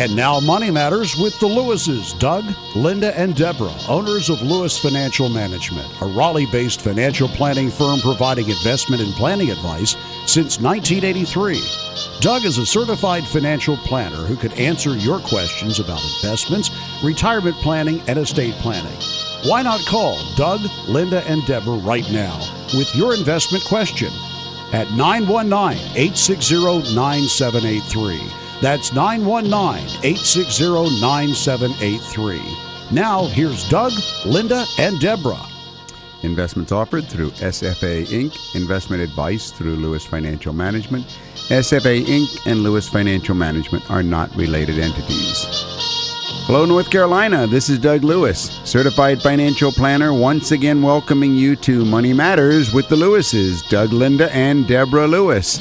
And now, Money Matters with the Lewises, Doug, Linda, and Deborah, owners of Lewis Financial Management, a Raleigh based financial planning firm providing investment and planning advice since 1983. Doug is a certified financial planner who can answer your questions about investments, retirement planning, and estate planning. Why not call Doug, Linda, and Deborah right now with your investment question at 919 860 9783. That's 919 860 9783. Now, here's Doug, Linda, and Deborah. Investments offered through SFA Inc., investment advice through Lewis Financial Management. SFA Inc. and Lewis Financial Management are not related entities. Hello, North Carolina. This is Doug Lewis, certified financial planner, once again welcoming you to Money Matters with the Lewises, Doug Linda and Deborah Lewis.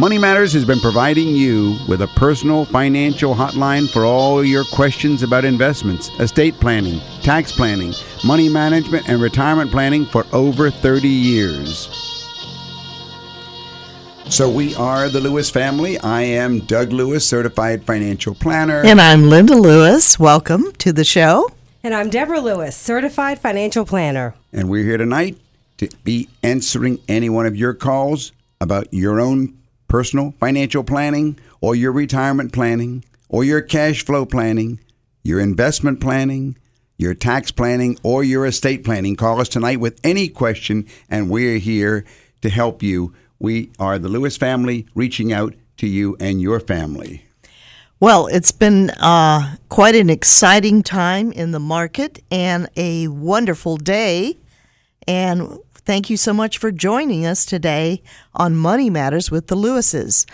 Money Matters has been providing you with a personal financial hotline for all your questions about investments, estate planning, tax planning, money management, and retirement planning for over 30 years. So we are the Lewis family. I am Doug Lewis, certified financial planner. And I'm Linda Lewis. Welcome to the show. And I'm Deborah Lewis, certified financial planner. And we're here tonight to be answering any one of your calls about your own personal financial planning or your retirement planning or your cash flow planning, your investment planning, your tax planning, or your estate planning. Call us tonight with any question, and we're here to help you. We are the Lewis family reaching out to you and your family. Well, it's been uh, quite an exciting time in the market and a wonderful day. And thank you so much for joining us today on Money Matters with the Lewises.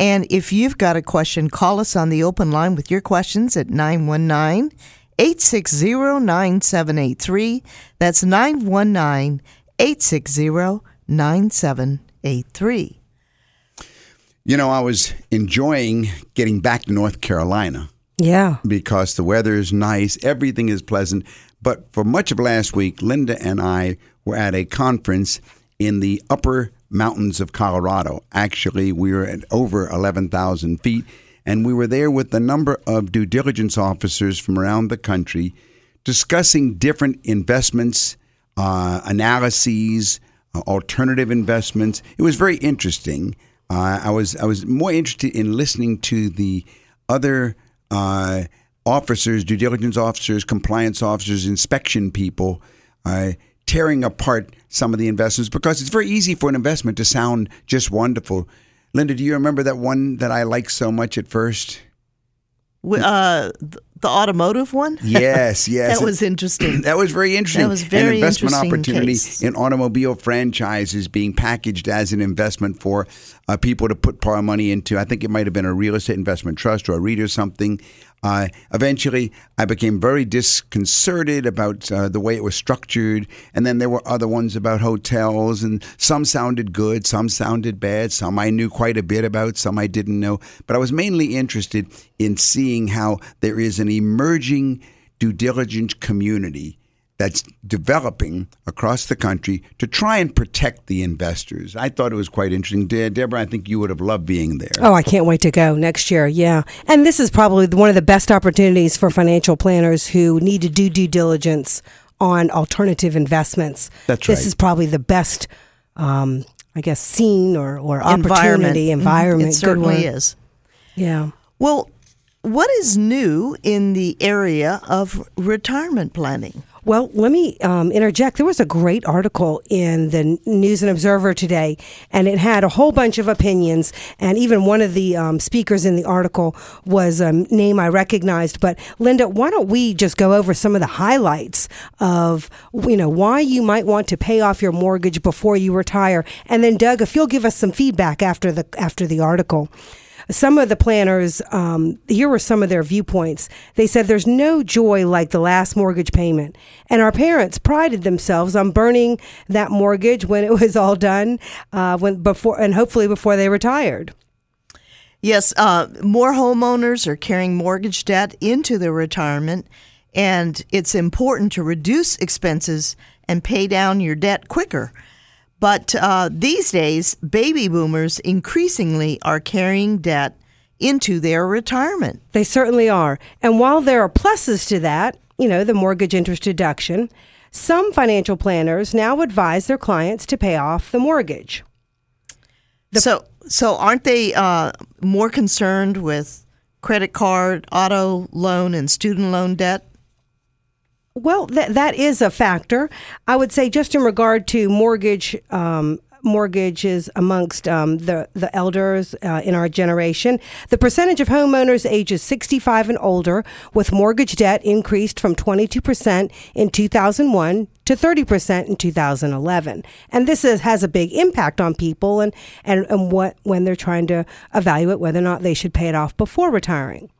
And if you've got a question, call us on the open line with your questions at 919 860 9783. That's 919 860 9783. You know, I was enjoying getting back to North Carolina. Yeah. Because the weather is nice, everything is pleasant. But for much of last week, Linda and I were at a conference in the upper mountains of Colorado. Actually, we were at over 11,000 feet, and we were there with a number of due diligence officers from around the country discussing different investments, uh, analyses, uh, alternative investments. It was very interesting. Uh, I was I was more interested in listening to the other uh, officers, due diligence officers, compliance officers, inspection people, tearing apart some of the investments because it's very easy for an investment to sound just wonderful. Linda, do you remember that one that I liked so much at first? Uh, the automotive one? Yes, yes. that was interesting. That was very interesting. That was very An investment interesting opportunity case. in automobile franchises being packaged as an investment for uh, people to put power money into. I think it might have been a real estate investment trust or a REIT or something. Uh, eventually, I became very disconcerted about uh, the way it was structured. And then there were other ones about hotels, and some sounded good, some sounded bad, some I knew quite a bit about, some I didn't know. But I was mainly interested in seeing how there is an emerging due diligence community that's developing across the country to try and protect the investors. I thought it was quite interesting. De- Deborah, I think you would have loved being there. Oh, I can't wait to go next year. Yeah. And this is probably one of the best opportunities for financial planners who need to do due diligence on alternative investments. That's right. This is probably the best, um, I guess, scene or, or Environment. opportunity, Mhm. environment. It Good certainly word. is. Yeah. Well, what is new in the area of retirement planning? Well, let me um, interject. There was a great article in the News and Observer today, and it had a whole bunch of opinions. And even one of the um, speakers in the article was a name I recognized. But Linda, why don't we just go over some of the highlights of you know why you might want to pay off your mortgage before you retire, and then Doug, if you'll give us some feedback after the after the article some of the planners, um, here were some of their viewpoints. They said there's no joy like the last mortgage payment. And our parents prided themselves on burning that mortgage when it was all done, uh, when before, and hopefully before they retired. Yes, uh, more homeowners are carrying mortgage debt into their retirement, and it's important to reduce expenses and pay down your debt quicker. But uh, these days, baby boomers increasingly are carrying debt into their retirement. They certainly are. And while there are pluses to that, you know, the mortgage interest deduction, some financial planners now advise their clients to pay off the mortgage. so, so aren't they uh, more concerned with credit card, auto loan, and student loan debt? Well, that that is a factor. I would say, just in regard to mortgage um, mortgages amongst um, the the elders uh, in our generation, the percentage of homeowners ages 65 and older with mortgage debt increased from 22 percent in 2001 to 30 percent in 2011, and this is, has a big impact on people and, and and what when they're trying to evaluate whether or not they should pay it off before retiring.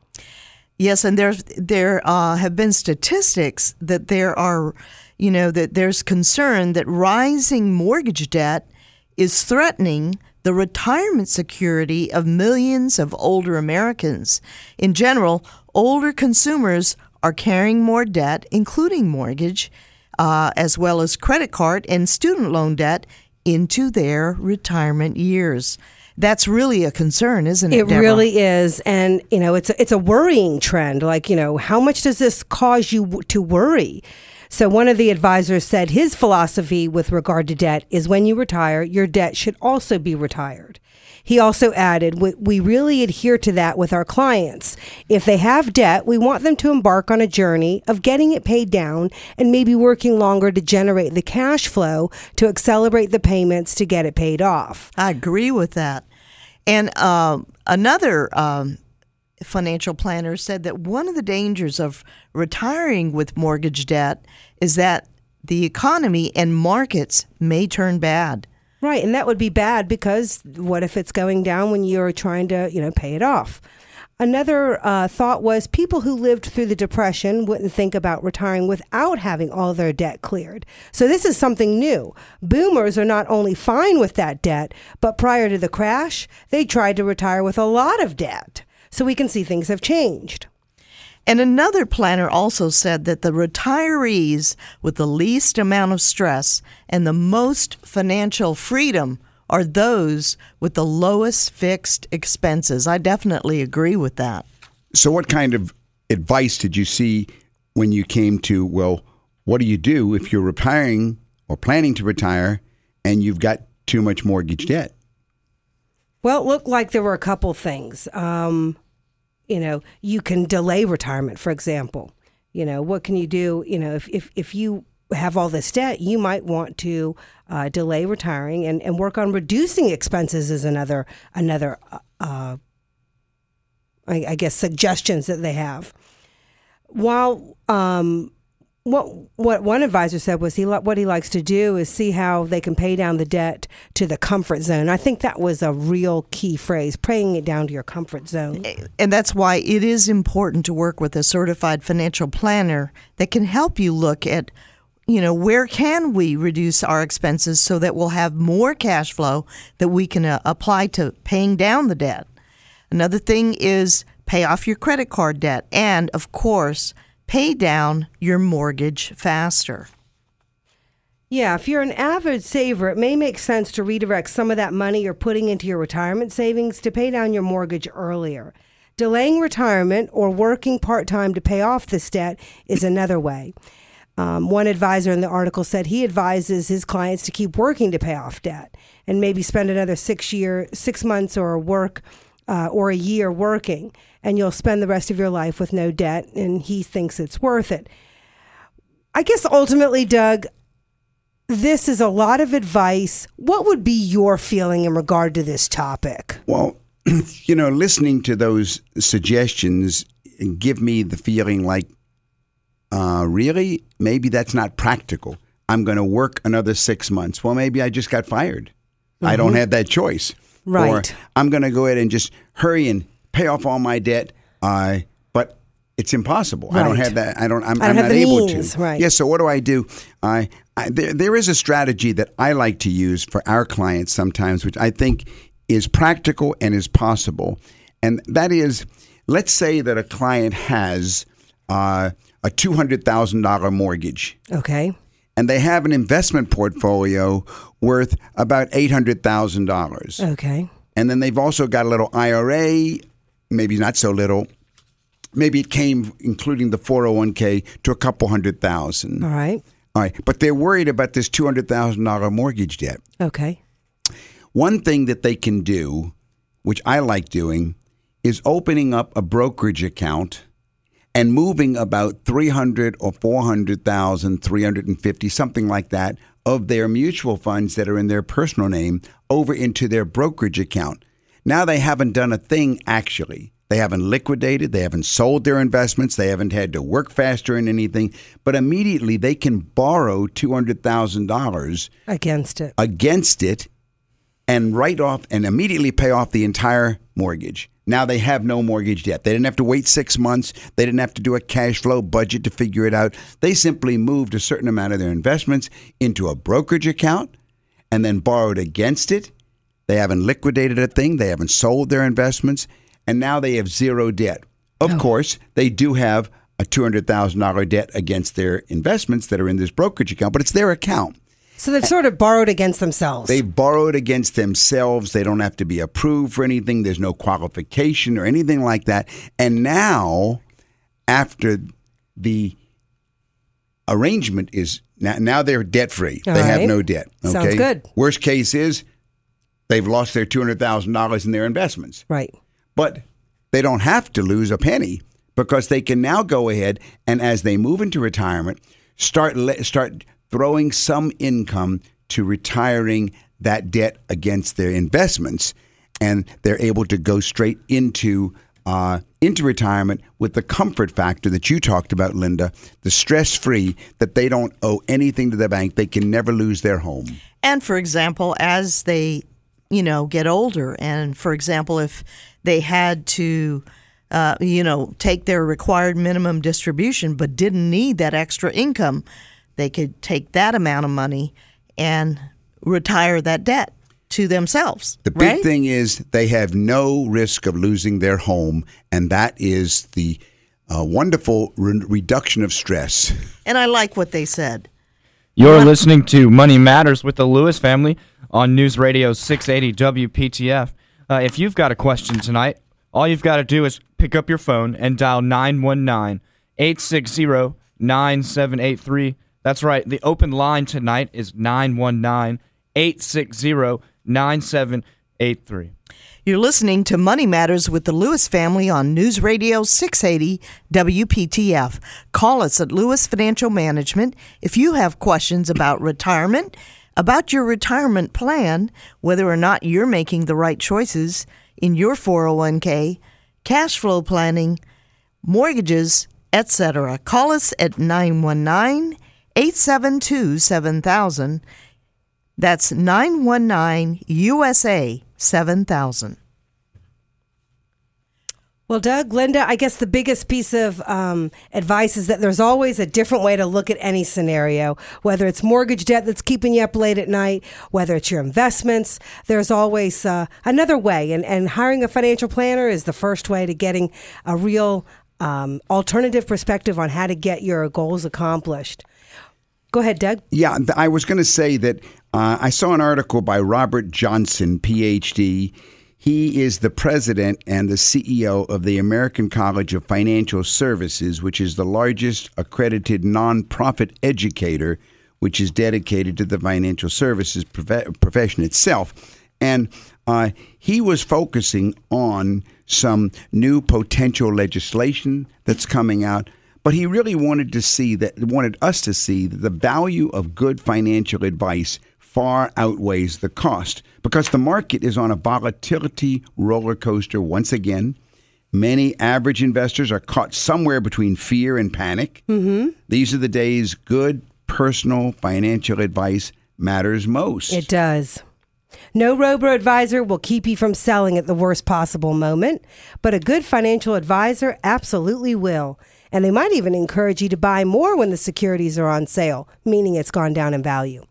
Yes, and there's there uh, have been statistics that there are, you know, that there's concern that rising mortgage debt is threatening the retirement security of millions of older Americans. In general, older consumers are carrying more debt, including mortgage, uh, as well as credit card and student loan debt, into their retirement years that's really a concern, isn't it? It Deborah? really is, and you know, it's a, it's a worrying trend. Like, you know, how much does this cause you to worry? So one of the advisors said his philosophy with regard to debt is when you retire, your debt should also be retired. He also added, we, we really adhere to that with our clients. If they have debt, we want them to embark on a journey of getting it paid down and maybe working longer to generate the cash flow to accelerate the payments to get it paid off. I agree with that. And uh, another um, financial planner said that one of the dangers of retiring with mortgage debt is that the economy and markets may turn bad. Right, and that would be bad because what if it's going down when you're trying to, you know, pay it off? Another uh, thought was people who lived through the Depression wouldn't think about retiring without having all their debt cleared. So this is something new. Boomers are not only fine with that debt, but prior to the crash, they tried to retire with a lot of debt. So we can see things have changed. And another planner also said that the retirees with the least amount of stress and the most financial freedom are those with the lowest fixed expenses. I definitely agree with that. So, what kind of advice did you see when you came to, well, what do you do if you're retiring or planning to retire and you've got too much mortgage debt? Well, it looked like there were a couple things. Um, you know, you can delay retirement, for example. You know, what can you do? You know, if, if, if you have all this debt, you might want to uh, delay retiring and, and work on reducing expenses is another another uh, uh, I, I, guess suggestions that they have. While um, what what one advisor said was he what he likes to do is see how they can pay down the debt to the comfort zone. I think that was a real key phrase, paying it down to your comfort zone. And that's why it is important to work with a certified financial planner that can help you look at you know where can we reduce our expenses so that we'll have more cash flow that we can uh, apply to paying down the debt. Another thing is pay off your credit card debt and of course pay down your mortgage faster. Yeah, if you're an avid saver, it may make sense to redirect some of that money you're putting into your retirement savings to pay down your mortgage earlier. Delaying retirement or working part time to pay off this debt is another way. Um, one advisor in the article said he advises his clients to keep working to pay off debt and maybe spend another six year, six months or work uh, or a year working and you'll spend the rest of your life with no debt, and he thinks it's worth it. I guess ultimately, Doug, this is a lot of advice. What would be your feeling in regard to this topic? Well, you know, listening to those suggestions give me the feeling like, uh, really, maybe that's not practical. I'm going to work another six months. Well, maybe I just got fired. Mm-hmm. I don't mm-hmm. have that choice. Right. Or I'm going to go ahead and just hurry and pay off all my debt. Uh, but it's impossible. Right. I don't have that. I don't. I'm, I don't I'm not able means, to. Right. Yes. Yeah, so what do I do? I, I there, there is a strategy that I like to use for our clients sometimes, which I think is practical and is possible, and that is, let's say that a client has uh, a two hundred thousand dollar mortgage. Okay. And they have an investment portfolio worth about eight hundred thousand dollars. Okay. And then they've also got a little IRA maybe not so little. Maybe it came, including the 401k, to a couple hundred thousand. All right. All right. But they're worried about this $200,000 mortgage debt. Okay. One thing that they can do, which I like doing, is opening up a brokerage account and moving about 300 or 400,000, 350, something like that, of their mutual funds that are in their personal name over into their brokerage account. Now they haven't done a thing actually. They haven't liquidated, they haven't sold their investments, they haven't had to work faster in anything, but immediately they can borrow $200,000 Against it. against it and write off and immediately pay off the entire mortgage. Now they have no mortgage debt. They didn't have to wait six months. They didn't have to do a cash flow budget to figure it out. They simply moved a certain amount of their investments into a brokerage account and then borrowed against it. They haven't liquidated a thing. They haven't sold their investments. And now they have zero debt. Of oh. course, they do have a $200,000 debt against their investments that are in this brokerage account, but it's their account. So they've sort of borrowed against themselves. They borrowed against themselves. They don't have to be approved for anything. There's no qualification or anything like that. And now, after the arrangement is now, now they're debt free. They have no debt. Okay? Sounds good. Worst case is they've lost their two hundred thousand dollars in their investments, right. but they don't have to lose a penny because they can now go ahead and as they move into retirement, start start throwing some income to retiring that debt against their investments, and they're able to go straight into uh, into retirement with the comfort factor that you talked about, Linda, the stress free that they don't owe anything to the bank. They can never lose their home. And for example, as they, you know, get older, and for example, if they had to, uh, you know, take their required minimum distribution but didn't need that extra income, they could take that amount of money and retire that debt to themselves. The big right? thing is they have no risk of losing their home, and that is the uh, wonderful re- reduction of stress. And I like what they said. You're listening to Money Matters with the Lewis family on News Radio 680 WPTF. Uh, if you've got a question tonight, all you've got to do is pick up your phone and dial 919 860 9783. That's right. The open line tonight is 919 860 9783. You're listening to Money Matters with the Lewis family on News Radio 680 WPTF. Call us at Lewis Financial Management if you have questions about retirement, about your retirement plan, whether or not you're making the right choices in your 401k, cash flow planning, mortgages, etc. Call us at 919 872 7000. That's 919 USA 7000. Well, Doug, Linda, I guess the biggest piece of um, advice is that there's always a different way to look at any scenario, whether it's mortgage debt that's keeping you up late at night, whether it's your investments. There's always uh, another way, and, and hiring a financial planner is the first way to getting a real um, alternative perspective on how to get your goals accomplished. Go ahead, Doug. Yeah, I was going to say that uh, I saw an article by Robert Johnson, PhD. He is the president and the CEO of the American College of Financial Services, which is the largest accredited nonprofit educator which is dedicated to the financial services prof- profession itself. And uh, he was focusing on some new potential legislation that's coming out but he really wanted to see that wanted us to see the value of good financial advice far outweighs the cost because the market is on a volatility roller coaster once again. Many average investors are caught somewhere between fear and panic. Mm-hmm. These are the days good personal financial advice matters most. It does. No robo advisor will keep you from selling at the worst possible moment, but a good financial advisor absolutely will. And they might even encourage you to buy more when the securities are on sale, meaning it's gone down in value.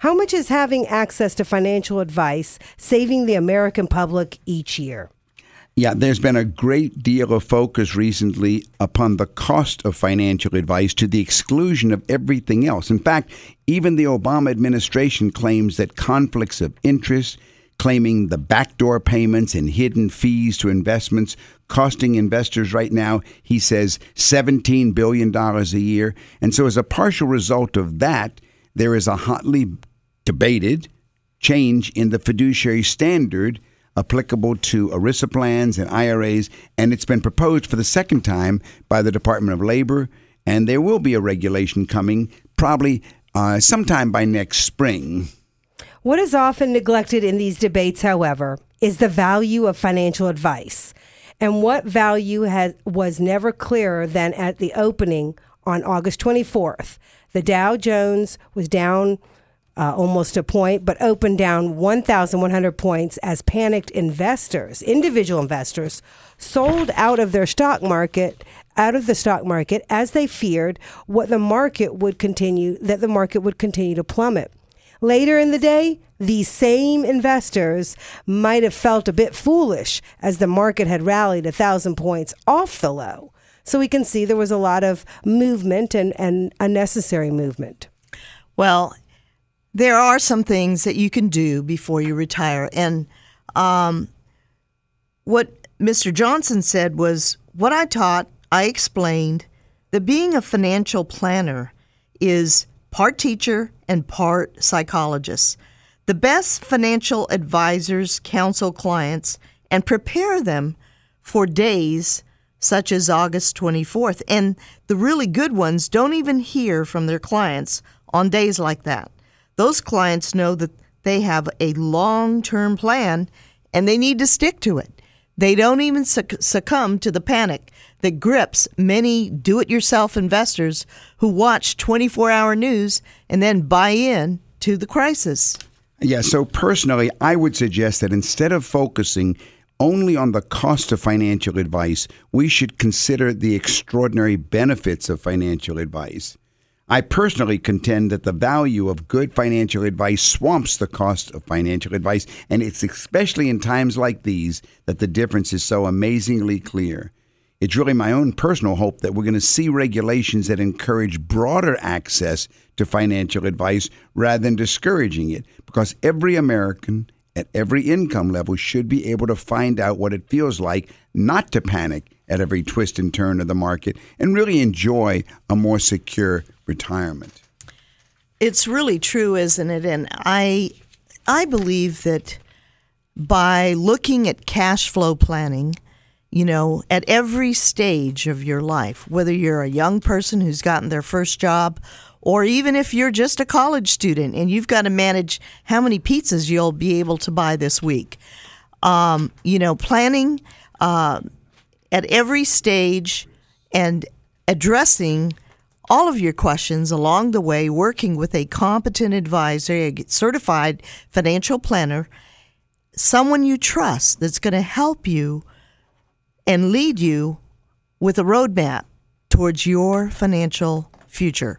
How much is having access to financial advice saving the American public each year? Yeah, there's been a great deal of focus recently upon the cost of financial advice to the exclusion of everything else. In fact, even the Obama administration claims that conflicts of interest claiming the backdoor payments and hidden fees to investments costing investors right now, he says, $17 billion a year. And so, as a partial result of that, there is a hotly debated change in the fiduciary standard applicable to ERISA plans and IRAs, and it's been proposed for the second time by the Department of Labor. And there will be a regulation coming probably uh, sometime by next spring. What is often neglected in these debates, however, is the value of financial advice. And what value has, was never clearer than at the opening on August 24th. The Dow Jones was down uh, almost a point, but opened down 1,100 points as panicked investors, individual investors, sold out of their stock market, out of the stock market as they feared what the market would continue, that the market would continue to plummet. Later in the day, these same investors might have felt a bit foolish as the market had rallied a thousand points off the low. So we can see there was a lot of movement and, and unnecessary movement. Well, there are some things that you can do before you retire. And um, what Mr. Johnson said was what I taught, I explained that being a financial planner is part teacher and part psychologist. The best financial advisors counsel clients and prepare them for days such as August 24th. And the really good ones don't even hear from their clients on days like that. Those clients know that they have a long term plan and they need to stick to it. They don't even succumb to the panic that grips many do it yourself investors who watch 24 hour news and then buy in to the crisis. Yeah, so personally, I would suggest that instead of focusing only on the cost of financial advice, we should consider the extraordinary benefits of financial advice. I personally contend that the value of good financial advice swamps the cost of financial advice, and it's especially in times like these that the difference is so amazingly clear. It's really my own personal hope that we're going to see regulations that encourage broader access to financial advice rather than discouraging it, because every American at every income level should be able to find out what it feels like not to panic at every twist and turn of the market and really enjoy a more secure retirement. It's really true, isn't it? And I I believe that by looking at cash flow planning, you know, at every stage of your life, whether you're a young person who's gotten their first job or even if you're just a college student and you've got to manage how many pizzas you'll be able to buy this week. Um, you know, planning uh, at every stage and addressing all of your questions along the way, working with a competent advisor, a certified financial planner, someone you trust that's going to help you and lead you with a roadmap towards your financial future.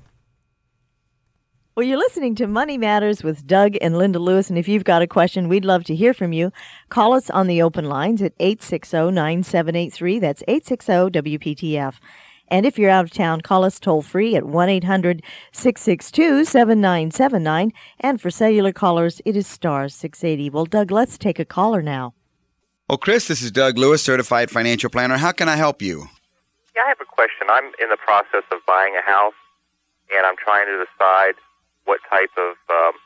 Well, you're listening to Money Matters with Doug and Linda Lewis. And if you've got a question, we'd love to hear from you. Call us on the open lines at 860 9783. That's 860 WPTF. And if you're out of town, call us toll free at 1 800 662 7979. And for cellular callers, it is star 680. Well, Doug, let's take a caller now. Well, Chris, this is Doug Lewis, certified financial planner. How can I help you? Yeah, I have a question. I'm in the process of buying a house, and I'm trying to decide what type of um,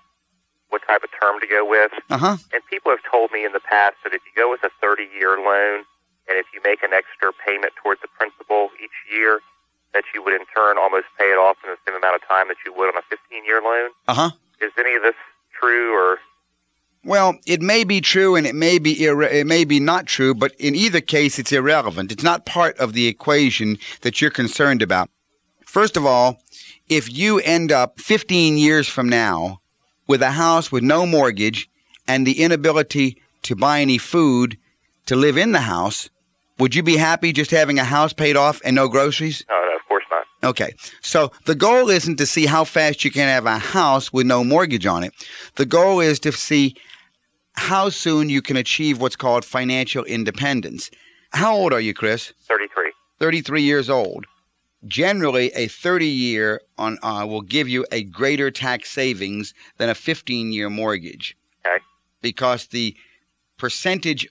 what type of term to go with. Uh-huh. And people have told me in the past that if you go with a 30 year loan, and if you make an extra payment towards the principal each year, that you would in turn almost pay it off in the same amount of time that you would on a 15 year loan. Uh huh. Is any of this true or? Well, it may be true and it may be it may be not true, but in either case, it's irrelevant. It's not part of the equation that you're concerned about. First of all, if you end up 15 years from now with a house with no mortgage and the inability to buy any food to live in the house, would you be happy just having a house paid off and no groceries? No, no, of course not. Okay. So the goal isn't to see how fast you can have a house with no mortgage on it. The goal is to see how soon you can achieve what's called financial independence. How old are you, Chris? 33. 33 years old. Generally, a 30 year on uh, will give you a greater tax savings than a 15 year mortgage. Okay. because the percentage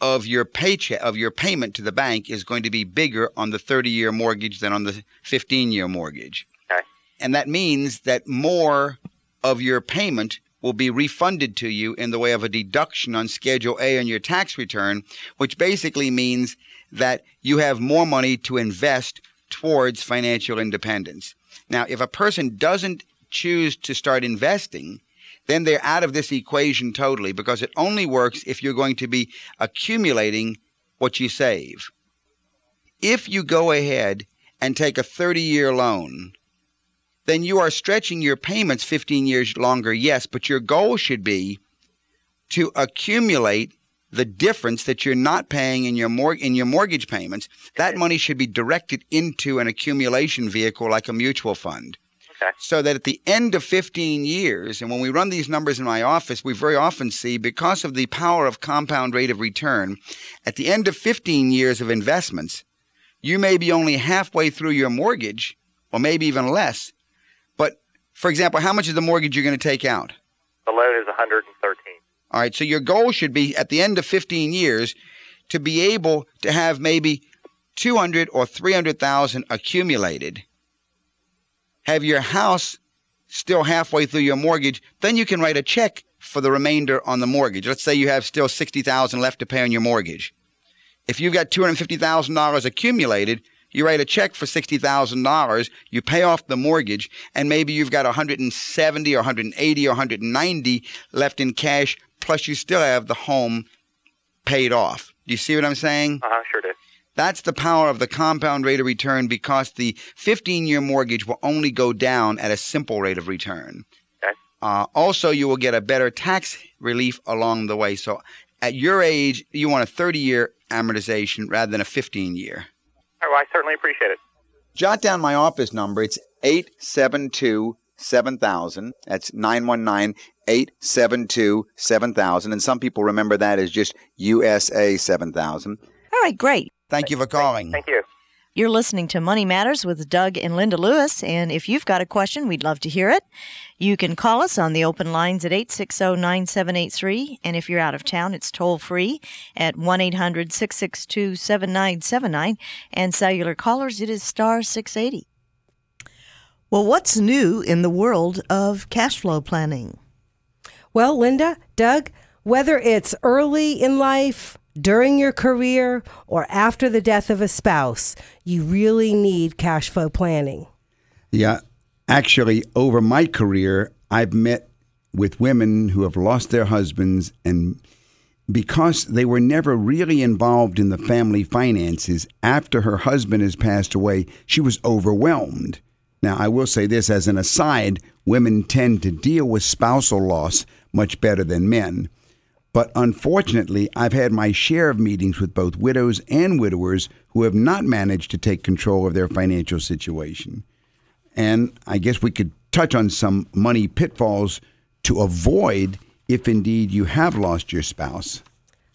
of your paycheck of your payment to the bank is going to be bigger on the 30-year mortgage than on the 15-year mortgage. Okay. And that means that more of your payment will be refunded to you in the way of a deduction on Schedule A on your tax return, which basically means that you have more money to invest towards financial independence. Now, if a person doesn't choose to start investing, then they're out of this equation totally because it only works if you're going to be accumulating what you save. If you go ahead and take a 30 year loan, then you are stretching your payments 15 years longer, yes, but your goal should be to accumulate the difference that you're not paying in your mor- in your mortgage payments. That money should be directed into an accumulation vehicle like a mutual fund. Okay. So that at the end of 15 years, and when we run these numbers in my office, we very often see because of the power of compound rate of return, at the end of 15 years of investments, you may be only halfway through your mortgage, or maybe even less. But for example, how much is the mortgage you're going to take out? The loan is 113. All right, so your goal should be at the end of 15 years to be able to have maybe 200 or 300,000 accumulated. Have your house still halfway through your mortgage, then you can write a check for the remainder on the mortgage. Let's say you have still 60,000 left to pay on your mortgage. If you've got $250,000 accumulated, you write a check for $60,000, you pay off the mortgage, and maybe you've got 170 or 180 or 190 left in cash, plus you still have the home paid off. Do you see what I'm saying? Uh huh, sure do. That's the power of the compound rate of return because the 15 year mortgage will only go down at a simple rate of return. Okay. Uh, also, you will get a better tax relief along the way. So, at your age, you want a 30 year amortization rather than a 15 year. All right, well, I certainly appreciate it. Jot down my office number. It's 872 7000. That's 919 872 7000. And some people remember that as just USA 7000. All right, great. Thank you for calling. Thank you. You're listening to Money Matters with Doug and Linda Lewis. And if you've got a question, we'd love to hear it. You can call us on the open lines at 860 9783. And if you're out of town, it's toll free at 1 800 662 7979. And cellular callers, it is star 680. Well, what's new in the world of cash flow planning? Well, Linda, Doug, whether it's early in life, during your career, or after the death of a spouse, you really need cash flow planning. Yeah, actually, over my career, I've met with women who have lost their husbands, and because they were never really involved in the family finances, after her husband has passed away, she was overwhelmed. Now, I will say this as an aside women tend to deal with spousal loss much better than men. But unfortunately, I've had my share of meetings with both widows and widowers who have not managed to take control of their financial situation. And I guess we could touch on some money pitfalls to avoid if indeed you have lost your spouse.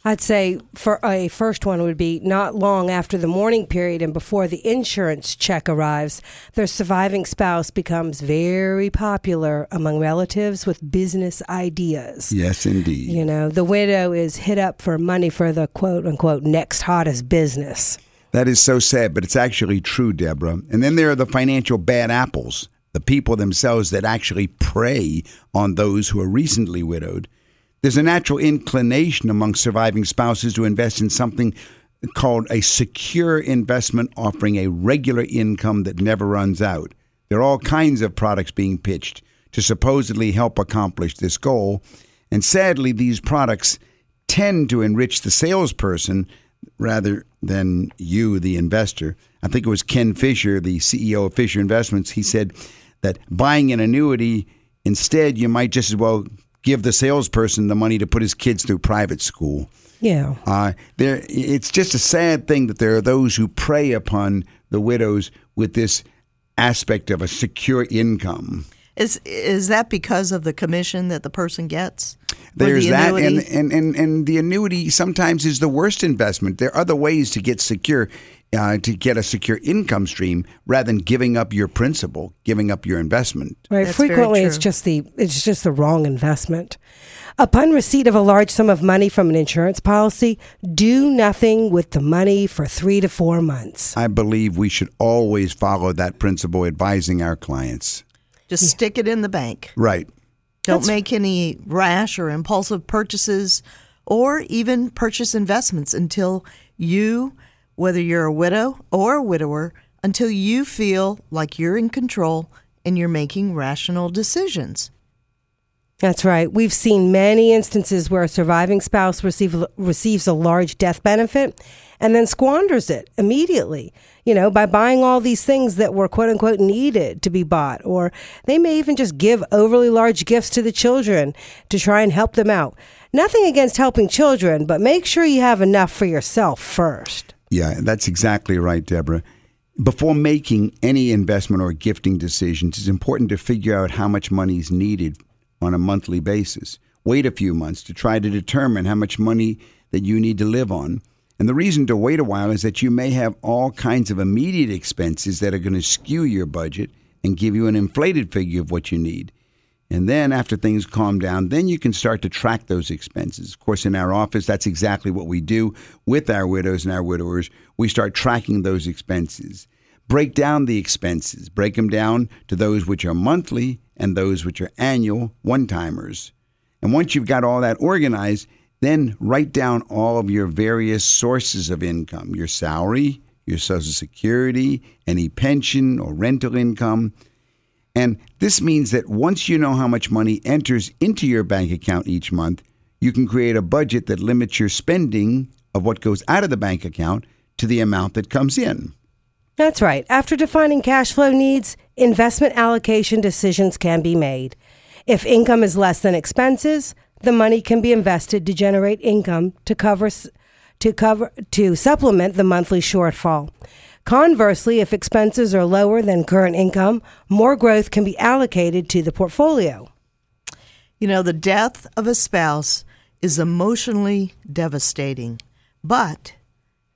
I'd say for a first one would be not long after the mourning period and before the insurance check arrives, their surviving spouse becomes very popular among relatives with business ideas. Yes, indeed. You know, the widow is hit up for money for the quote unquote next hottest business. That is so sad, but it's actually true, Deborah. And then there are the financial bad apples, the people themselves that actually prey on those who are recently widowed. There's a natural inclination among surviving spouses to invest in something called a secure investment offering a regular income that never runs out. There are all kinds of products being pitched to supposedly help accomplish this goal. And sadly, these products tend to enrich the salesperson rather than you, the investor. I think it was Ken Fisher, the CEO of Fisher Investments. He said that buying an annuity, instead, you might just as well give the salesperson the money to put his kids through private school. Yeah. Uh, there, it's just a sad thing that there are those who prey upon the widows with this aspect of a secure income. Is is that because of the commission that the person gets? There's the that, and, and, and, and the annuity sometimes is the worst investment. There are other ways to get secure, uh, to get a secure income stream rather than giving up your principal, giving up your investment. Right. That's Frequently, it's just the it's just the wrong investment. Upon receipt of a large sum of money from an insurance policy, do nothing with the money for three to four months. I believe we should always follow that principle advising our clients. Just stick it in the bank. Right. Don't make any rash or impulsive purchases or even purchase investments until you, whether you're a widow or a widower, until you feel like you're in control and you're making rational decisions. That's right. We've seen many instances where a surviving spouse receive, receives a large death benefit and then squanders it immediately, you know, by buying all these things that were quote unquote needed to be bought. Or they may even just give overly large gifts to the children to try and help them out. Nothing against helping children, but make sure you have enough for yourself first. Yeah, that's exactly right, Deborah. Before making any investment or gifting decisions, it's important to figure out how much money is needed on a monthly basis. Wait a few months to try to determine how much money that you need to live on. And the reason to wait a while is that you may have all kinds of immediate expenses that are going to skew your budget and give you an inflated figure of what you need. And then after things calm down, then you can start to track those expenses. Of course, in our office, that's exactly what we do with our widows and our widowers. We start tracking those expenses. Break down the expenses, break them down to those which are monthly and those which are annual one timers. And once you've got all that organized, then write down all of your various sources of income your salary, your Social Security, any pension or rental income. And this means that once you know how much money enters into your bank account each month, you can create a budget that limits your spending of what goes out of the bank account to the amount that comes in. That's right. After defining cash flow needs, investment allocation decisions can be made. If income is less than expenses, the money can be invested to generate income to cover to cover to supplement the monthly shortfall. Conversely, if expenses are lower than current income, more growth can be allocated to the portfolio. You know, the death of a spouse is emotionally devastating, but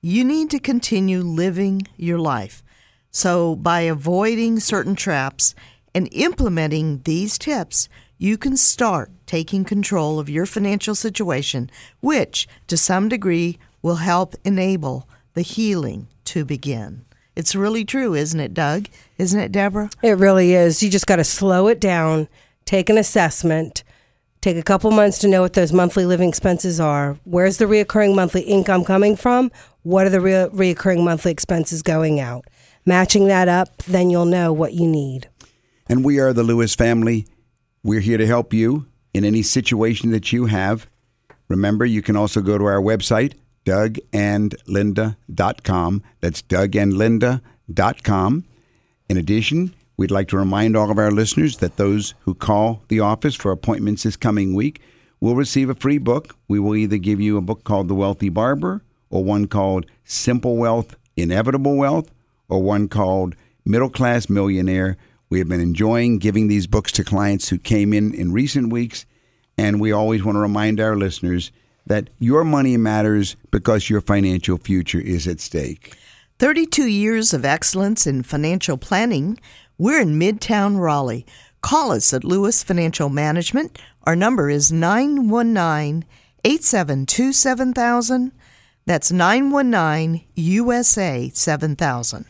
you need to continue living your life. So, by avoiding certain traps and implementing these tips, you can start taking control of your financial situation, which to some degree will help enable the healing to begin. It's really true, isn't it, Doug? Isn't it, Deborah? It really is. You just got to slow it down, take an assessment, take a couple months to know what those monthly living expenses are. Where's the reoccurring monthly income coming from? What are the re- reoccurring monthly expenses going out? Matching that up, then you'll know what you need. And we are the Lewis family. We're here to help you in any situation that you have. Remember, you can also go to our website, dougandlinda.com. That's dougandlinda.com. In addition, we'd like to remind all of our listeners that those who call the office for appointments this coming week will receive a free book. We will either give you a book called The Wealthy Barber or one called Simple Wealth, Inevitable Wealth, or one called Middle Class Millionaire. We have been enjoying giving these books to clients who came in in recent weeks, and we always want to remind our listeners that your money matters because your financial future is at stake. 32 years of excellence in financial planning. We're in Midtown Raleigh. Call us at Lewis Financial Management. Our number is 919 872 7000. That's 919 USA 7000.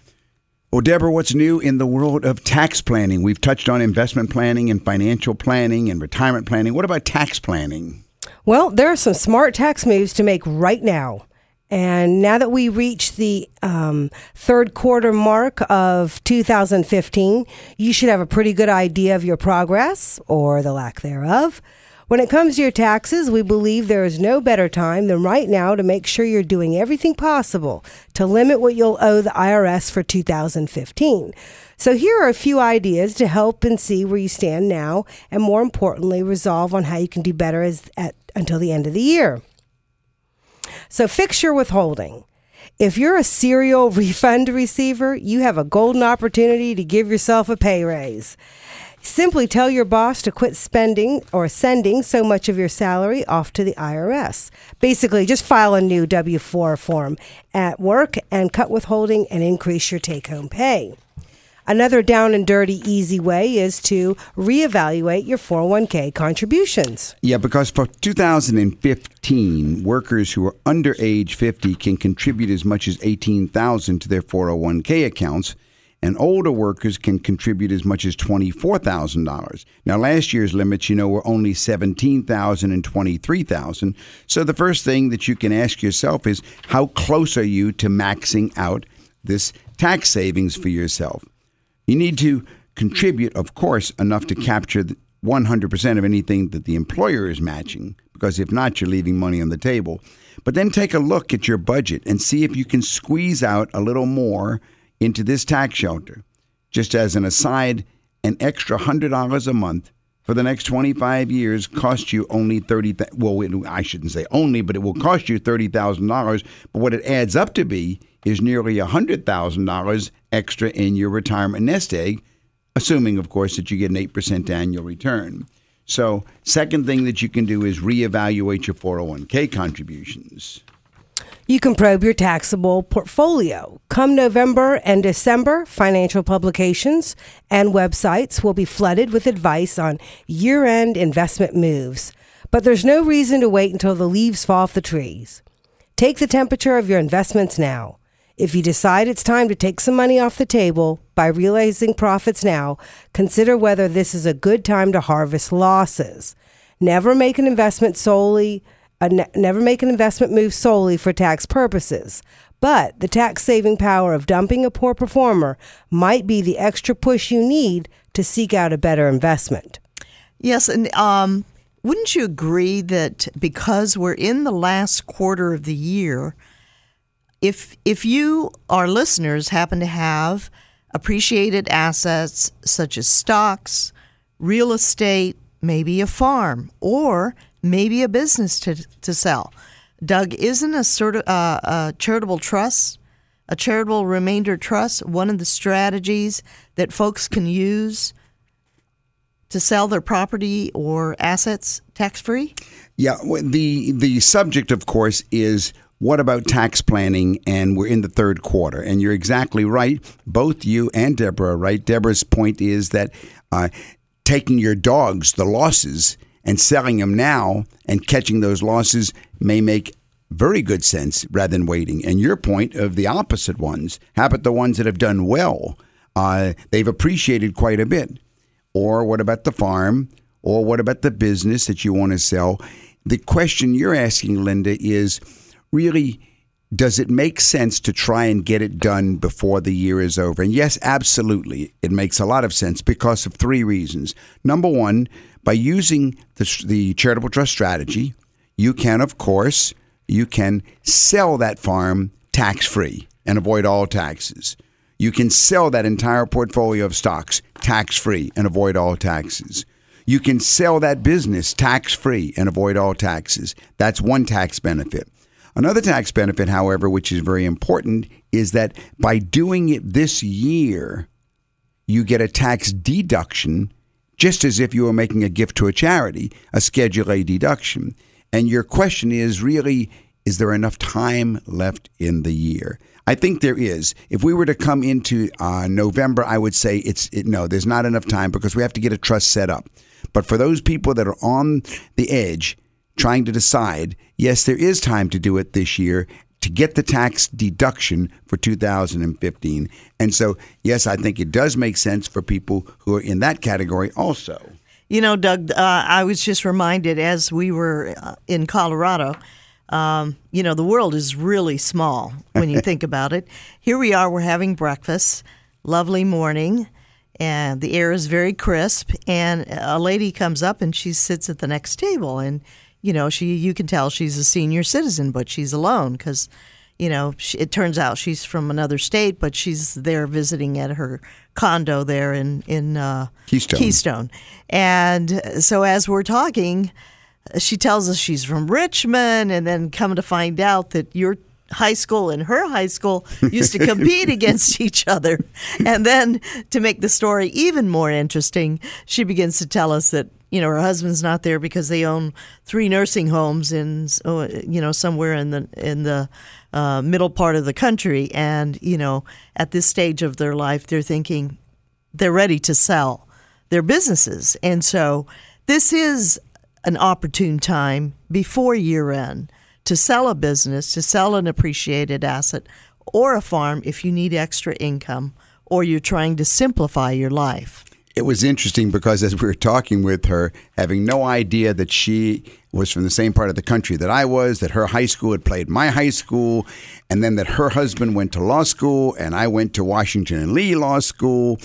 Well, Deborah, what's new in the world of tax planning? We've touched on investment planning and financial planning and retirement planning. What about tax planning? Well, there are some smart tax moves to make right now. And now that we reach the um, third quarter mark of 2015, you should have a pretty good idea of your progress or the lack thereof. When it comes to your taxes, we believe there is no better time than right now to make sure you're doing everything possible to limit what you'll owe the IRS for 2015. So, here are a few ideas to help and see where you stand now, and more importantly, resolve on how you can do better as, at, until the end of the year. So, fix your withholding. If you're a serial refund receiver, you have a golden opportunity to give yourself a pay raise. Simply tell your boss to quit spending or sending so much of your salary off to the IRS. Basically, just file a new W 4 form at work and cut withholding and increase your take home pay. Another down and dirty, easy way is to reevaluate your 401k contributions. Yeah, because for 2015, workers who are under age 50 can contribute as much as 18,000 to their 401k accounts and older workers can contribute as much as $24,000. Now, last year's limits, you know, were only 17,000 and 23,000. So the first thing that you can ask yourself is how close are you to maxing out this tax savings for yourself? You need to contribute, of course, enough to capture 100% of anything that the employer is matching, because if not, you're leaving money on the table. But then take a look at your budget and see if you can squeeze out a little more into this tax shelter. Just as an aside, an extra $100 a month for the next 25 years cost you only 30 well I shouldn't say only but it will cost you $30,000 but what it adds up to be is nearly $100,000 extra in your retirement nest egg assuming of course that you get an 8% annual return. So, second thing that you can do is reevaluate your 401k contributions. You can probe your taxable portfolio. Come November and December, financial publications and websites will be flooded with advice on year end investment moves. But there's no reason to wait until the leaves fall off the trees. Take the temperature of your investments now. If you decide it's time to take some money off the table by realizing profits now, consider whether this is a good time to harvest losses. Never make an investment solely ne- never make an investment move solely for tax purposes. But the tax saving power of dumping a poor performer might be the extra push you need to seek out a better investment. Yes, and um, wouldn't you agree that because we're in the last quarter of the year, if if you, our listeners, happen to have appreciated assets such as stocks, real estate, maybe a farm, or maybe a business to, to sell. Doug, isn't a sort of uh, a charitable trust, a charitable remainder trust, one of the strategies that folks can use to sell their property or assets tax free? Yeah, the the subject, of course, is what about tax planning? And we're in the third quarter, and you're exactly right. Both you and Deborah are right. Deborah's point is that uh, taking your dogs, the losses, and selling them now and catching those losses may make very good sense rather than waiting. And your point of the opposite ones, how about the ones that have done well? Uh, they've appreciated quite a bit. Or what about the farm? Or what about the business that you want to sell? The question you're asking, Linda, is really does it make sense to try and get it done before the year is over? And yes, absolutely. It makes a lot of sense because of three reasons. Number one, by using the, the charitable trust strategy, you can, of course, you can sell that farm tax free and avoid all taxes. You can sell that entire portfolio of stocks tax free and avoid all taxes. You can sell that business tax free and avoid all taxes. That's one tax benefit. Another tax benefit, however, which is very important, is that by doing it this year, you get a tax deduction just as if you were making a gift to a charity, a Schedule A deduction. And your question is really, is there enough time left in the year? I think there is. If we were to come into uh, November, I would say it's it, no, there's not enough time because we have to get a trust set up. But for those people that are on the edge trying to decide, yes, there is time to do it this year, to get the tax deduction for 2015. And so, yes, I think it does make sense for people who are in that category also. You know, Doug, uh, I was just reminded as we were uh, in Colorado. Um, you know, the world is really small when you think about it. Here we are, we're having breakfast, lovely morning, and the air is very crisp. And a lady comes up and she sits at the next table. And you know, she you can tell she's a senior citizen, but she's alone because, you know, she, it turns out she's from another state, but she's there visiting at her condo there in in uh, Keystone. Keystone, and so as we're talking, she tells us she's from Richmond, and then come to find out that you're high school and her high school used to compete against each other. And then to make the story even more interesting, she begins to tell us that you know her husband's not there because they own three nursing homes in oh, you know somewhere in the in the uh, middle part of the country, and you know at this stage of their life they're thinking they're ready to sell their businesses, and so this is an opportune time before year end to sell a business, to sell an appreciated asset or a farm if you need extra income or you're trying to simplify your life. It was interesting because as we were talking with her, having no idea that she was from the same part of the country that I was, that her high school had played my high school, and then that her husband went to law school and I went to Washington and Lee Law School,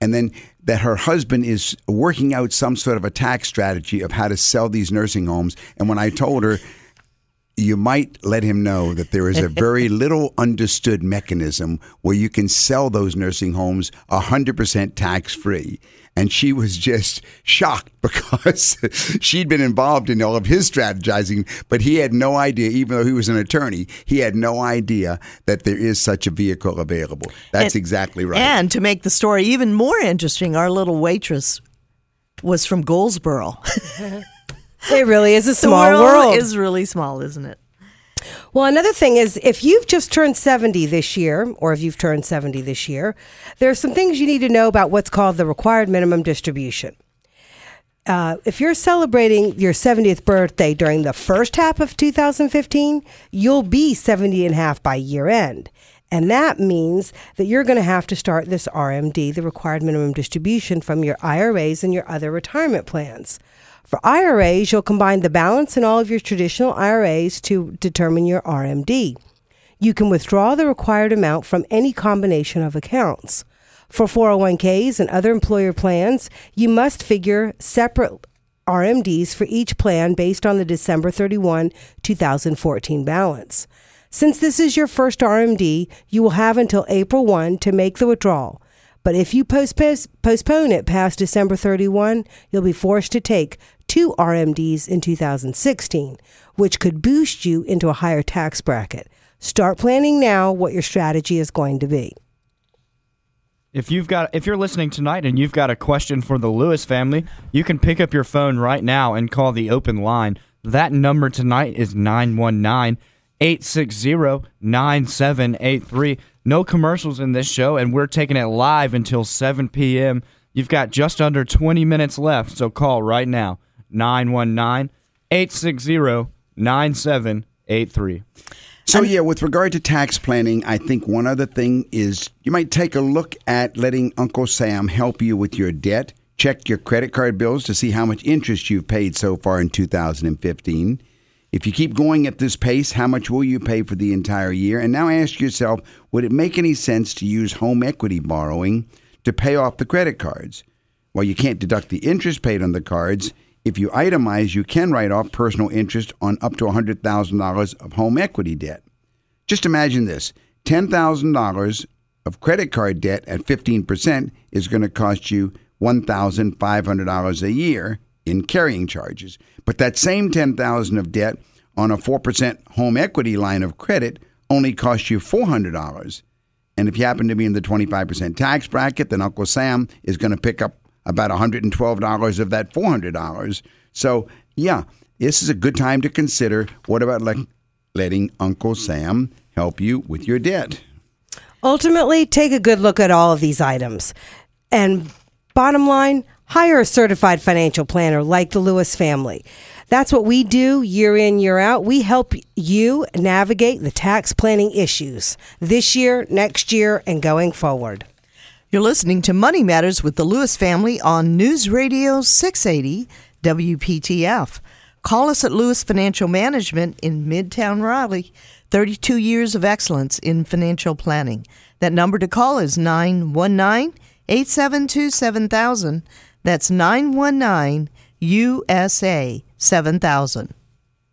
and then that her husband is working out some sort of a tax strategy of how to sell these nursing homes. And when I told her, you might let him know that there is a very little understood mechanism where you can sell those nursing homes 100% tax free. And she was just shocked because she'd been involved in all of his strategizing, but he had no idea, even though he was an attorney, he had no idea that there is such a vehicle available. That's And- exactly right. And to make the story even more interesting, our little waitress was from Goldsboro. It really is a The small world. is really small, isn't it? Well, another thing is if you've just turned 70 this year, or if you've turned 70 this year, there are some things you need to know about what's called the required minimum distribution. Uh, if you're celebrating your 70th birthday during the first half of 2015, you'll be 70 and a half by year end. And that means that you're going to have to start this RMD, the required minimum distribution, from your IRAs and your other retirement plans. For IRAs, you'll combine the balance in all of your traditional IRAs to determine your RMD. You can withdraw the required amount from any combination of accounts. For 401ks and other employer plans, you must figure separate RMDs for each plan based on the December 31, 2014 balance. Since this is your first RMD, you will have until April 1 to make the withdrawal. But if you postpone, it past December 31, you'll be forced to take two RMDs in 2016, which could boost you into a higher tax bracket. Start planning now what your strategy is going to be. If you've got if you're listening tonight and you've got a question for the Lewis family, you can pick up your phone right now and call the open line. That number tonight is 919-860-9783. No commercials in this show and we're taking it live until 7 p.m. You've got just under 20 minutes left, so call right now. 919-860-9783. So yeah, with regard to tax planning, I think one other thing is you might take a look at letting Uncle Sam help you with your debt. Check your credit card bills to see how much interest you've paid so far in 2015. If you keep going at this pace, how much will you pay for the entire year? And now ask yourself, would it make any sense to use home equity borrowing to pay off the credit cards? Well, you can't deduct the interest paid on the cards. If you itemize, you can write off personal interest on up to $100,000 of home equity debt. Just imagine this $10,000 of credit card debt at 15% is going to cost you $1,500 a year in carrying charges. But that same $10,000 of debt on a 4% home equity line of credit only costs you $400. And if you happen to be in the 25% tax bracket, then Uncle Sam is going to pick up about $112 of that $400. So, yeah, this is a good time to consider what about let, letting Uncle Sam help you with your debt? Ultimately, take a good look at all of these items. And bottom line, hire a certified financial planner like the Lewis family. That's what we do year in, year out. We help you navigate the tax planning issues this year, next year, and going forward. You're listening to Money Matters with the Lewis family on News Radio 680 WPTF. Call us at Lewis Financial Management in Midtown Raleigh. 32 years of excellence in financial planning. That number to call is 919 872 7000. That's 919 USA 7000.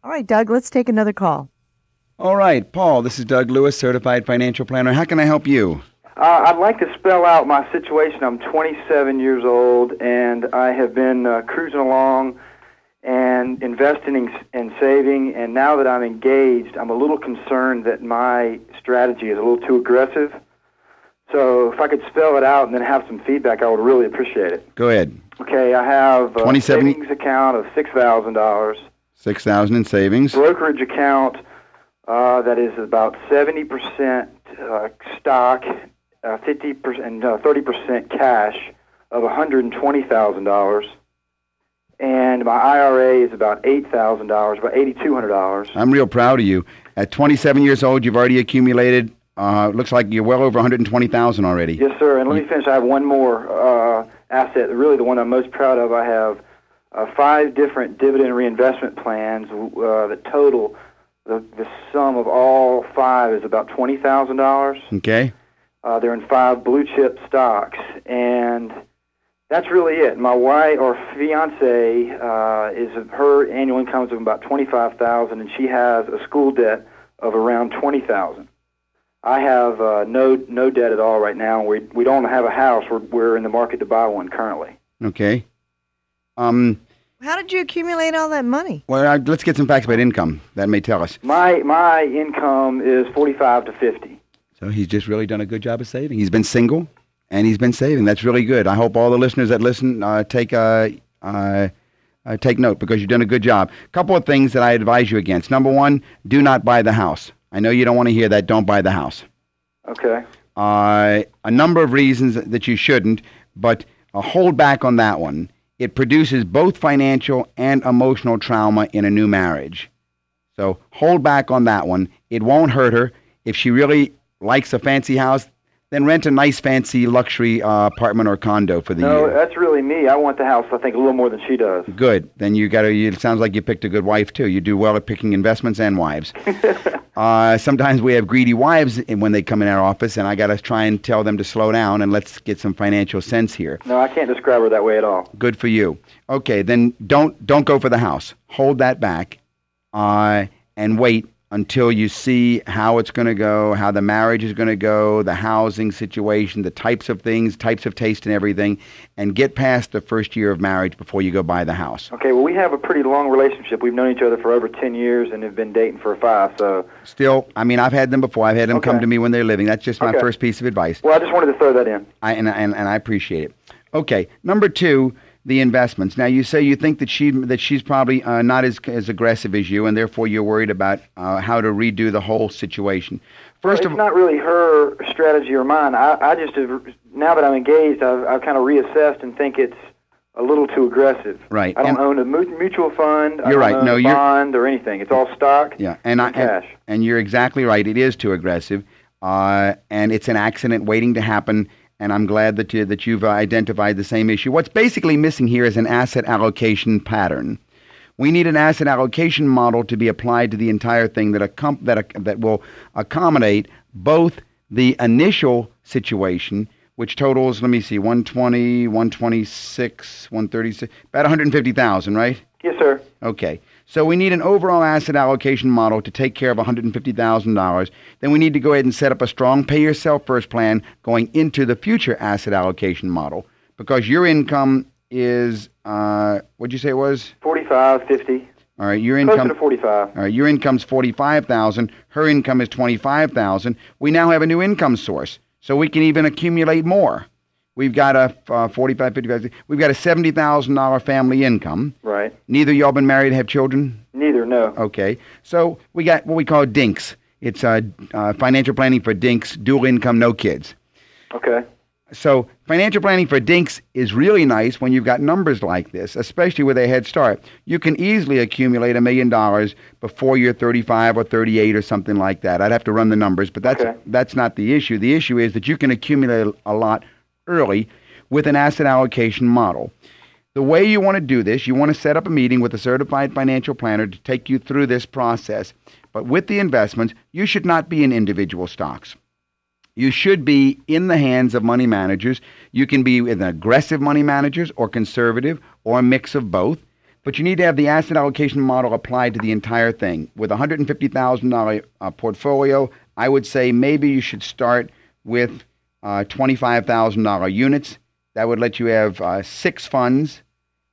All right, Doug, let's take another call. All right, Paul, this is Doug Lewis, certified financial planner. How can I help you? Uh, I'd like to spell out my situation. I'm 27 years old, and I have been uh, cruising along and investing and, saving. And now that I'm engaged, I'm a little concerned that my strategy is a little too aggressive. So if I could spell it out and then have some feedback, I would really appreciate it. Go ahead. Okay, I have a 27 savings account of six thousand dollars, Six thousand in savings. brokerage account uh, that is about seventy percent uh, stock, uh, fifty percent, and thirty percent cash of one hundred and twenty thousand dollars, and my IRA is about eight thousand dollars, about eighty two hundred dollars. I'm real proud of you. At 27 years old, you've already accumulated. Uh, looks like you're well over 120,000 already. Yes, sir. And let me finish. I have one more uh, asset. Really, the one I'm most proud of. I have uh, five different dividend reinvestment plans. Uh, the total, the, the sum of all five is about twenty thousand dollars. Okay. Uh, they're in five blue chip stocks, and that's really it. My wife or fiance uh, is her annual income is of about twenty five thousand, and she has a school debt of around twenty thousand. I have uh, no no debt at all right now. We we don't have a house. We're we're in the market to buy one currently. Okay. Um, How did you accumulate all that money? well, uh, let's get some facts about income. That may tell us. My my income is forty five to fifty. So he's just really done a good job of saving. He's been single, and he's been saving. That's really good. I hope all the listeners that listen uh, take uh, uh, uh, take note because you've done a good job. A couple of things that I advise you against. Number one, do not buy the house. I know you don't want to hear that. Don't buy the house. Okay. Uh, a number of reasons that you shouldn't, but uh, hold back on that one. It produces both financial and emotional trauma in a new marriage. So hold back on that one. It won't hurt her. If she really likes a fancy house, then rent a nice, fancy, luxury uh, apartment or condo for the No, year. No, that's really me. I want the house. I think a little more than she does. Good. Then you got to. It sounds like you picked a good wife too. You do well at picking investments and wives. uh, sometimes we have greedy wives when they come in our office, and I got to try and tell them to slow down and let's get some financial sense here. No, I can't describe her that way at all. Good for you. Okay, then don't don't go for the house. Hold that back, uh, and wait until you see how it's going to go, how the marriage is going to go, the housing situation, the types of things, types of taste, and everything, and get past the first year of marriage before you go buy the house. Okay, well, we have a pretty long relationship. We've known each other for over 10 years and have been dating for five, so. Still, I mean, I've had them before. I've had them come to me when they're living. That's just my Okay. first piece of advice. Well, I just wanted to throw that in. I, and, and, and I appreciate it. Okay, number two, the investments. Now you say you think that she that she's probably uh, not as as aggressive as you, and therefore you're worried about uh, how to redo the whole situation. First it's of all, not really her strategy or mine. I, I just have, now that I'm engaged, I've, I've kind of reassessed and think it's a little too aggressive. Right, I don't and- own a mutual fund. You're don't right. No, a you're- bond or anything. It's all stock. yeah, and I cash. and, and you're exactly right. It is too aggressive, uh, and it's an accident waiting to happen. And I'm glad that you that you've identified the same issue. What's basically missing here is an asset allocation pattern. We need an asset allocation model to be applied to the entire thing that accom- that ac- that will accommodate both the initial situation, which totals, let me see, 120, 126, 136, about 150,000, right? Yes, sir. Okay. So we need an overall asset allocation model to take care of $150,000. Then we need to go ahead and set up a strong pay yourself first plan going into the future asset allocation model because your income is, uh, what'd you say it was? 45, 50. All right, your Closer income. to 45. All right, your income's forty-five thousand. Her income is twenty-five thousand. We now have a new income source, so we can even accumulate more. We've got a uh, 45, 55, we've got a seventy thousand dollar family income. Right. Neither of y'all been married, have children. Neither, no. Okay, so we got what we call DINKS. It's uh, uh, financial planning for DINKS, dual income, no kids. Okay. So financial planning for dinks is really nice when you've got numbers like this, especially with a head start. You can easily accumulate a million dollars before you're 35 or 38 or something like that. I'd have to run the numbers, but that's Okay. that's not the issue. The issue is that you can accumulate a lot early with an asset allocation model. The way you want to do this, you want to set up a meeting with a certified financial planner to take you through this process. But with the investments, you should not be in individual stocks. You should be in the hands of money managers. You can be with aggressive money managers or conservative or a mix of both. But you need to have the asset allocation model applied to the entire thing. With a $150,000 uh, portfolio, I would say maybe you should start with uh, $25,000 units. That would let you have uh, six funds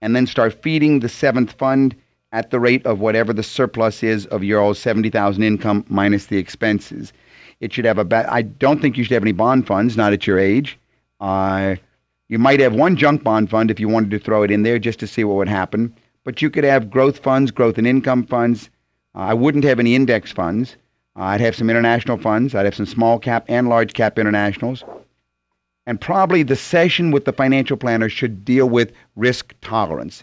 and then start feeding the seventh fund at the rate of whatever the surplus is of your old 70,000 income minus the expenses. It should have a ba- I don't think you should have any bond funds, not at your age. Uh, you might have one junk bond fund if you wanted to throw it in there just to see what would happen. But you could have growth funds, growth and income funds. Uh, I wouldn't have any index funds. Uh, I'd have some international funds. I'd have some small cap and large cap internationals. And probably the session with the financial planner should deal with risk tolerance.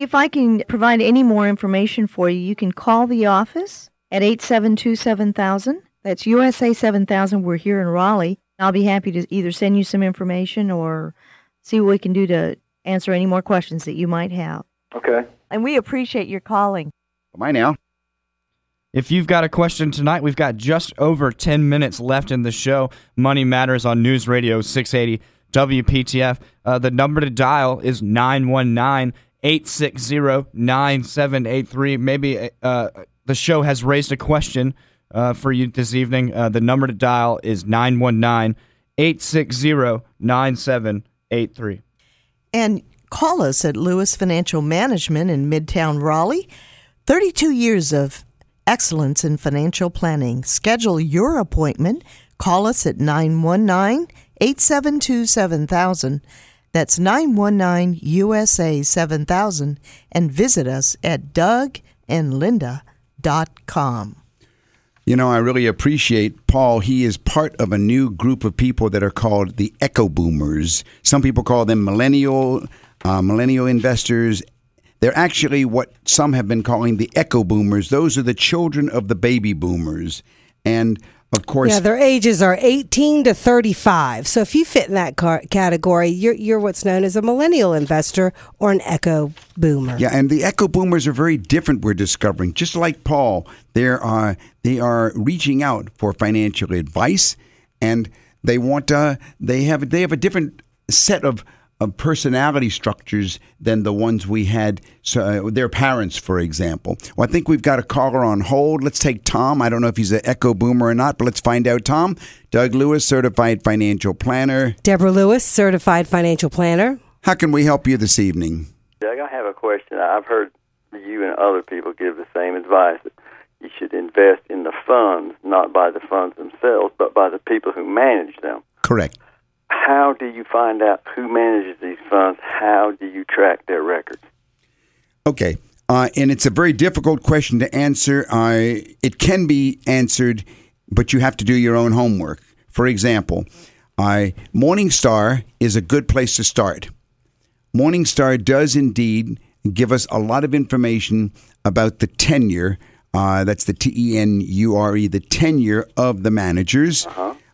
If I can provide any more information for you, you can call the office at 872 7000. That's USA 7000. We're here in Raleigh. I'll be happy to either send you some information or see what we can do to answer any more questions that you might have. Okay. And we appreciate your calling. Bye now. If you've got a question tonight, we've got just over 10 minutes left in the show. Money Matters on News Radio 680 WPTF. Uh, the number to dial is 919 860 9783. Maybe uh, the show has raised a question uh, for you this evening. Uh, the number to dial is 919 860 9783. And call us at Lewis Financial Management in Midtown Raleigh. 32 years of excellence in financial planning. Schedule your appointment. Call us at 919 872 7000. That's 919 USA 7000. And visit us at dougandlinda.com. You know, I really appreciate Paul. He is part of a new group of people that are called the Echo Boomers. Some people call them millennial uh, millennial investors. They're actually what some have been calling the Echo Boomers. Those are the children of the baby boomers, and of course, Yeah, their ages are 18 to 35. So if you fit in that car- category, you're, you're what's known as a millennial investor or an echo boomer. Yeah, and the echo boomers are very different. We're discovering, just like Paul, they are they are reaching out for financial advice, and they want uh, they have they have a different set of. Of personality structures than the ones we had, so, uh, their parents, for example. Well, I think we've got a caller on hold. Let's take Tom. I don't know if he's an echo boomer or not, but let's find out. Tom, Doug Lewis, certified financial planner. Deborah Lewis, certified financial planner. How can we help you this evening? Doug, I have a question. I've heard you and other people give the same advice that you should invest in the funds, not by the funds themselves, but by the people who manage them. Correct. How do you find out who manages these funds? How do you track their records? Okay. Uh, and it's a very difficult question to answer. Uh, it can be answered, but you have to do your own homework. For example, uh, Morningstar is a good place to start. Morningstar does indeed give us a lot of information about the tenure. Uh, that's the T E N U R E, the tenure of the managers.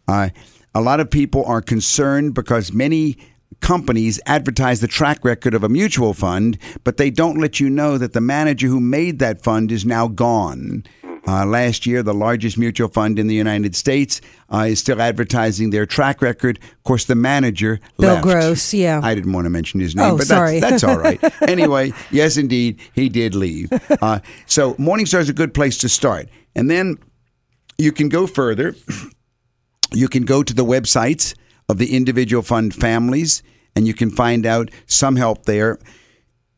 Uh, a lot of people are concerned because many companies advertise the track record of a mutual fund, but they don't let you know that the manager who made that fund is now gone. Uh, last year, the largest mutual fund in the United States uh, is still advertising their track record. Of course, the manager Bill left. Gross, yeah. I didn't want to mention his name, Oh, but sorry. That's, that's all right. anyway, yes, indeed, he did leave. Uh, so Morningstar is a good place to start, and then you can go further. You can go to the websites of the individual fund families, and you can find out some help there.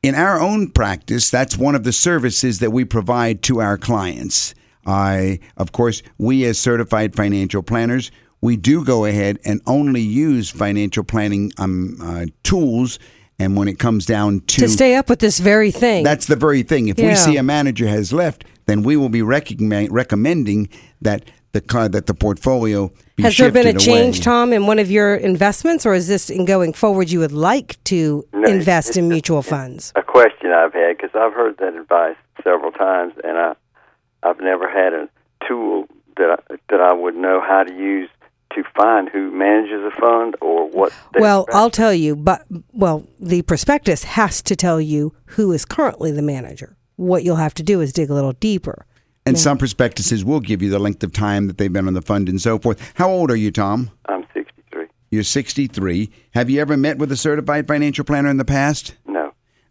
In our own practice, that's one of the services that we provide to our clients. I, of course, we as certified financial planners, we do go ahead and only use financial planning um, uh, tools. And when it comes down to, To stay up with this very thing. that's the very thing. If we see a manager has left, then we will be recommending that the car that the portfolio be Has there been a change, away. Tom, in one of your investments, or is this in going forward you would like to No, invest it's in just- mutual funds? A question I've had because I've heard that advice several times, and I, I've never had a tool that I, that I would know how to use to find who manages a fund or what. they Well, invest. I'll tell you, but well, the prospectus has to tell you who is currently the manager. What you'll have to do is dig a little deeper. And some prospectuses will give you the length of time that they've been on the fund and so forth. How old are you, Tom? I'm 63. You're 63. Have you ever met with a certified financial planner in the past?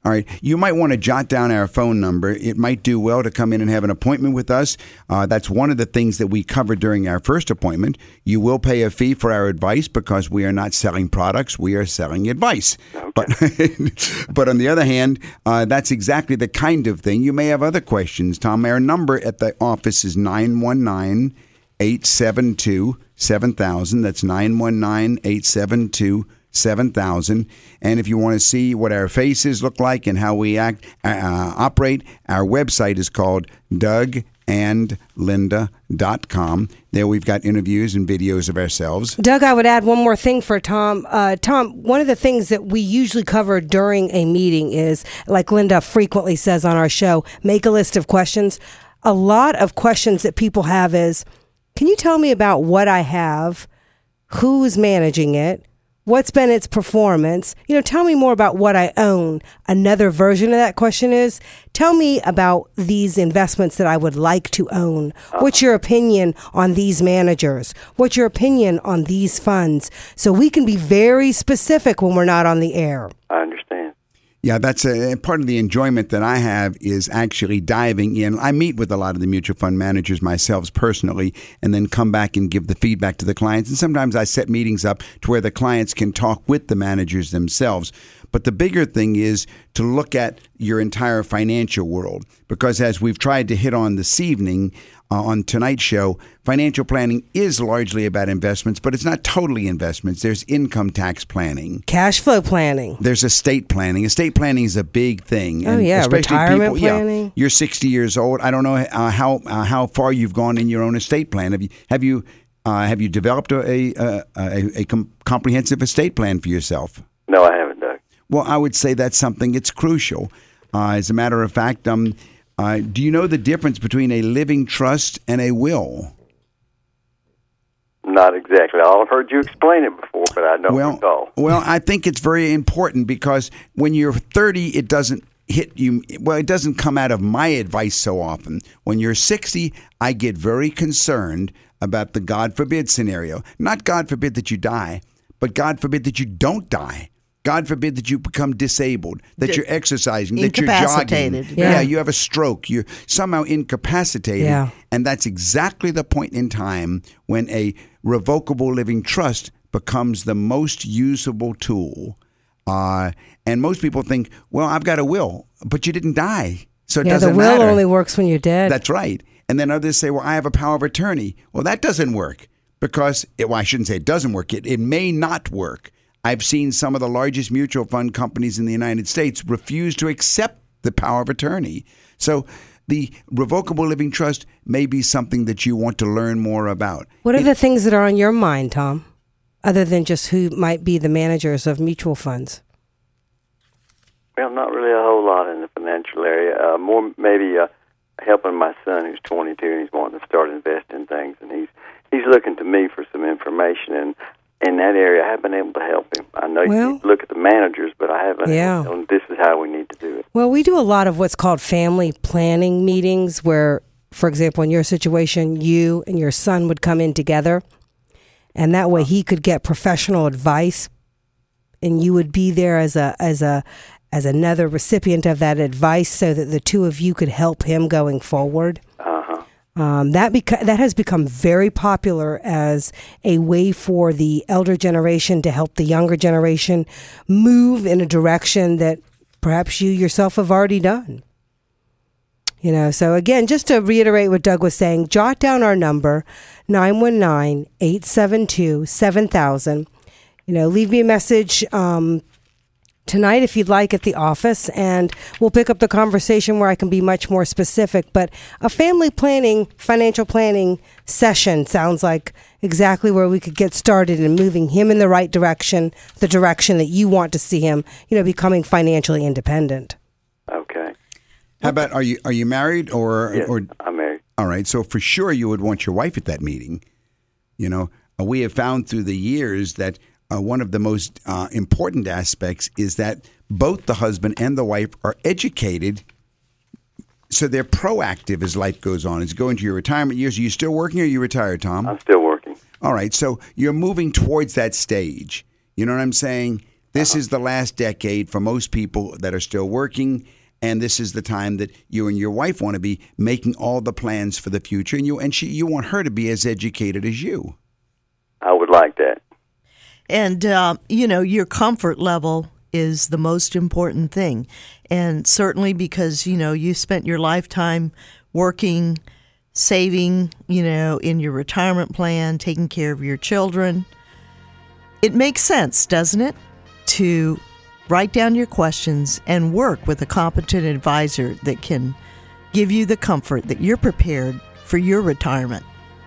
All right. You might want to jot down our phone number. It might do well to come in and have an appointment with us. Uh, that's one of the things that we cover during our first appointment. You will pay a fee for our advice because we are not selling products, we are selling advice. But, but on the other hand, uh, that's exactly the kind of thing. You may have other questions, Tom. Our number at the office is 919 872 7000. That's 919 872 7000. And if you want to see what our faces look like and how we act, uh, operate, our website is called dougandlinda.com. There we've got interviews and videos of ourselves. Doug, I would add one more thing for Tom. Uh, Tom, one of the things that we usually cover during a meeting is, like Linda frequently says on our show, make a list of questions. A lot of questions that people have is, can you tell me about what I have? Who's managing it? What's been its performance? You know, tell me more about what I own. Another version of that question is tell me about these investments that I would like to own. What's your opinion on these managers? What's your opinion on these funds? So we can be very specific when we're not on the air. I understand. Yeah, that's a part of the enjoyment that I have is actually diving in. I meet with a lot of the mutual fund managers myself personally, and then come back and give the feedback to the clients. And sometimes I set meetings up to where the clients can talk with the managers themselves. But the bigger thing is to look at your entire financial world, because as we've tried to hit on this evening uh, on tonight's show, financial planning is largely about investments, but it's not totally investments. There's income tax planning. Cash flow planning. There's estate planning. Estate planning is a big thing. Oh, yeah, especially retirement yeah, planning. you're 60 years old. I don't know uh, how uh, how far you've gone in your own estate plan. Have you have you uh, have you developed a a, a, a com- comprehensive estate plan for yourself? No, I haven't, Doug. Well, I would say that's something. It's crucial. Uh, as a matter of fact, um, uh, do you know the difference between a living trust and a will? Not exactly. I've heard you explain it before, but I don't well, recall. well, I think it's very important because when you're 30, it doesn't hit you. Well, it doesn't come out of my advice so often. When you're 60, I get very concerned about the God forbid scenario. Not God forbid that you die, but God forbid that you don't die. God forbid that you become disabled, that Di- you're exercising, that you're jogging. Yeah. Yeah. you have a stroke. You're somehow incapacitated. Yeah. And that's exactly the point in time when a revocable living trust becomes the most usable tool. Uh, and most people think, well, I've got a will, but you didn't die. So it Yeah, doesn't the will matter. only works when you're dead. That's right. And then others say, well, I have a power of attorney. Well, that doesn't work because, it, well, I shouldn't say it doesn't work. It, it may not work. I've seen some of the largest mutual fund companies in the United States refuse to accept the power of attorney. So the revocable living trust may be something that you want to learn more about. what are the things that are on your mind, Tom, other than just who might be the managers of mutual funds? Well, not really a whole lot in the financial area. Uh, more maybe uh, helping my son, who's 22, and he's wanting to start investing things, and he's he's looking to me for some information. And in that area, I haven't been able to help him. I know Well- you look at the managers, but I haven't. Yeah. able to tell him this is how we need to do it. Well, we do a lot of what's called family planning meetings where, for example, in your situation, you and your son would come in together. And that way he could get professional advice and you would be there as a as a as another recipient of that advice so that the two of you could help him going forward. Uh. Um, that beca- that has become very popular as a way for the elder generation to help the younger generation move in a direction that perhaps you yourself have already done. You know, so again, just to reiterate what Doug was saying, jot down our number 919-872-7000. You know, leave me a message um, tonight if you'd like at the office and we'll pick up the conversation where I can be much more specific but a family planning financial planning session sounds like exactly where we could get started in moving him in the right direction the direction that you want to see him you know becoming financially independent Okay. How about are you are you married or Yes, or I'm married. all right? So for sure you would want your wife at that meeting. You know, we have found through the years that uh, one of the most uh, important aspects is that both the husband and the wife are educated. So they're proactive as life goes on. As you go into your retirement years, are you still working or are you retired, Tom? I'm still working. All right, so you're moving towards that stage. You know what I'm saying? This is the last decade for most people that are still working. And this is the time that you and your wife want to be making all the plans for the future, and you and she you want her to be as educated as you. I would like that. And, uh, you know, your comfort level is the most important thing. And certainly because, you know, you spent your lifetime working, saving, you know, in your retirement plan, taking care of your children. It makes sense, doesn't it, to write down your questions and work with a competent advisor that can give you the comfort that you're prepared for your retirement.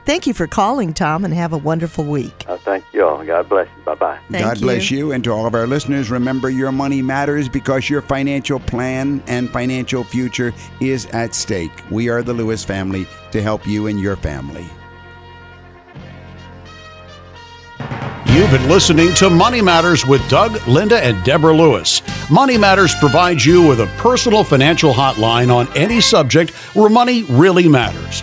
Thank you for calling, Tom, and have a wonderful week. I thank you all. God bless you. Bye bye. Thank God bless you. And to all of our listeners, remember your money matters because your financial plan and financial future is at stake. We are the Lewis family to help you and your family. You've been listening to Money Matters with Doug, Linda, and Deborah Lewis. Money Matters provides you with a personal financial hotline on any subject where money really matters.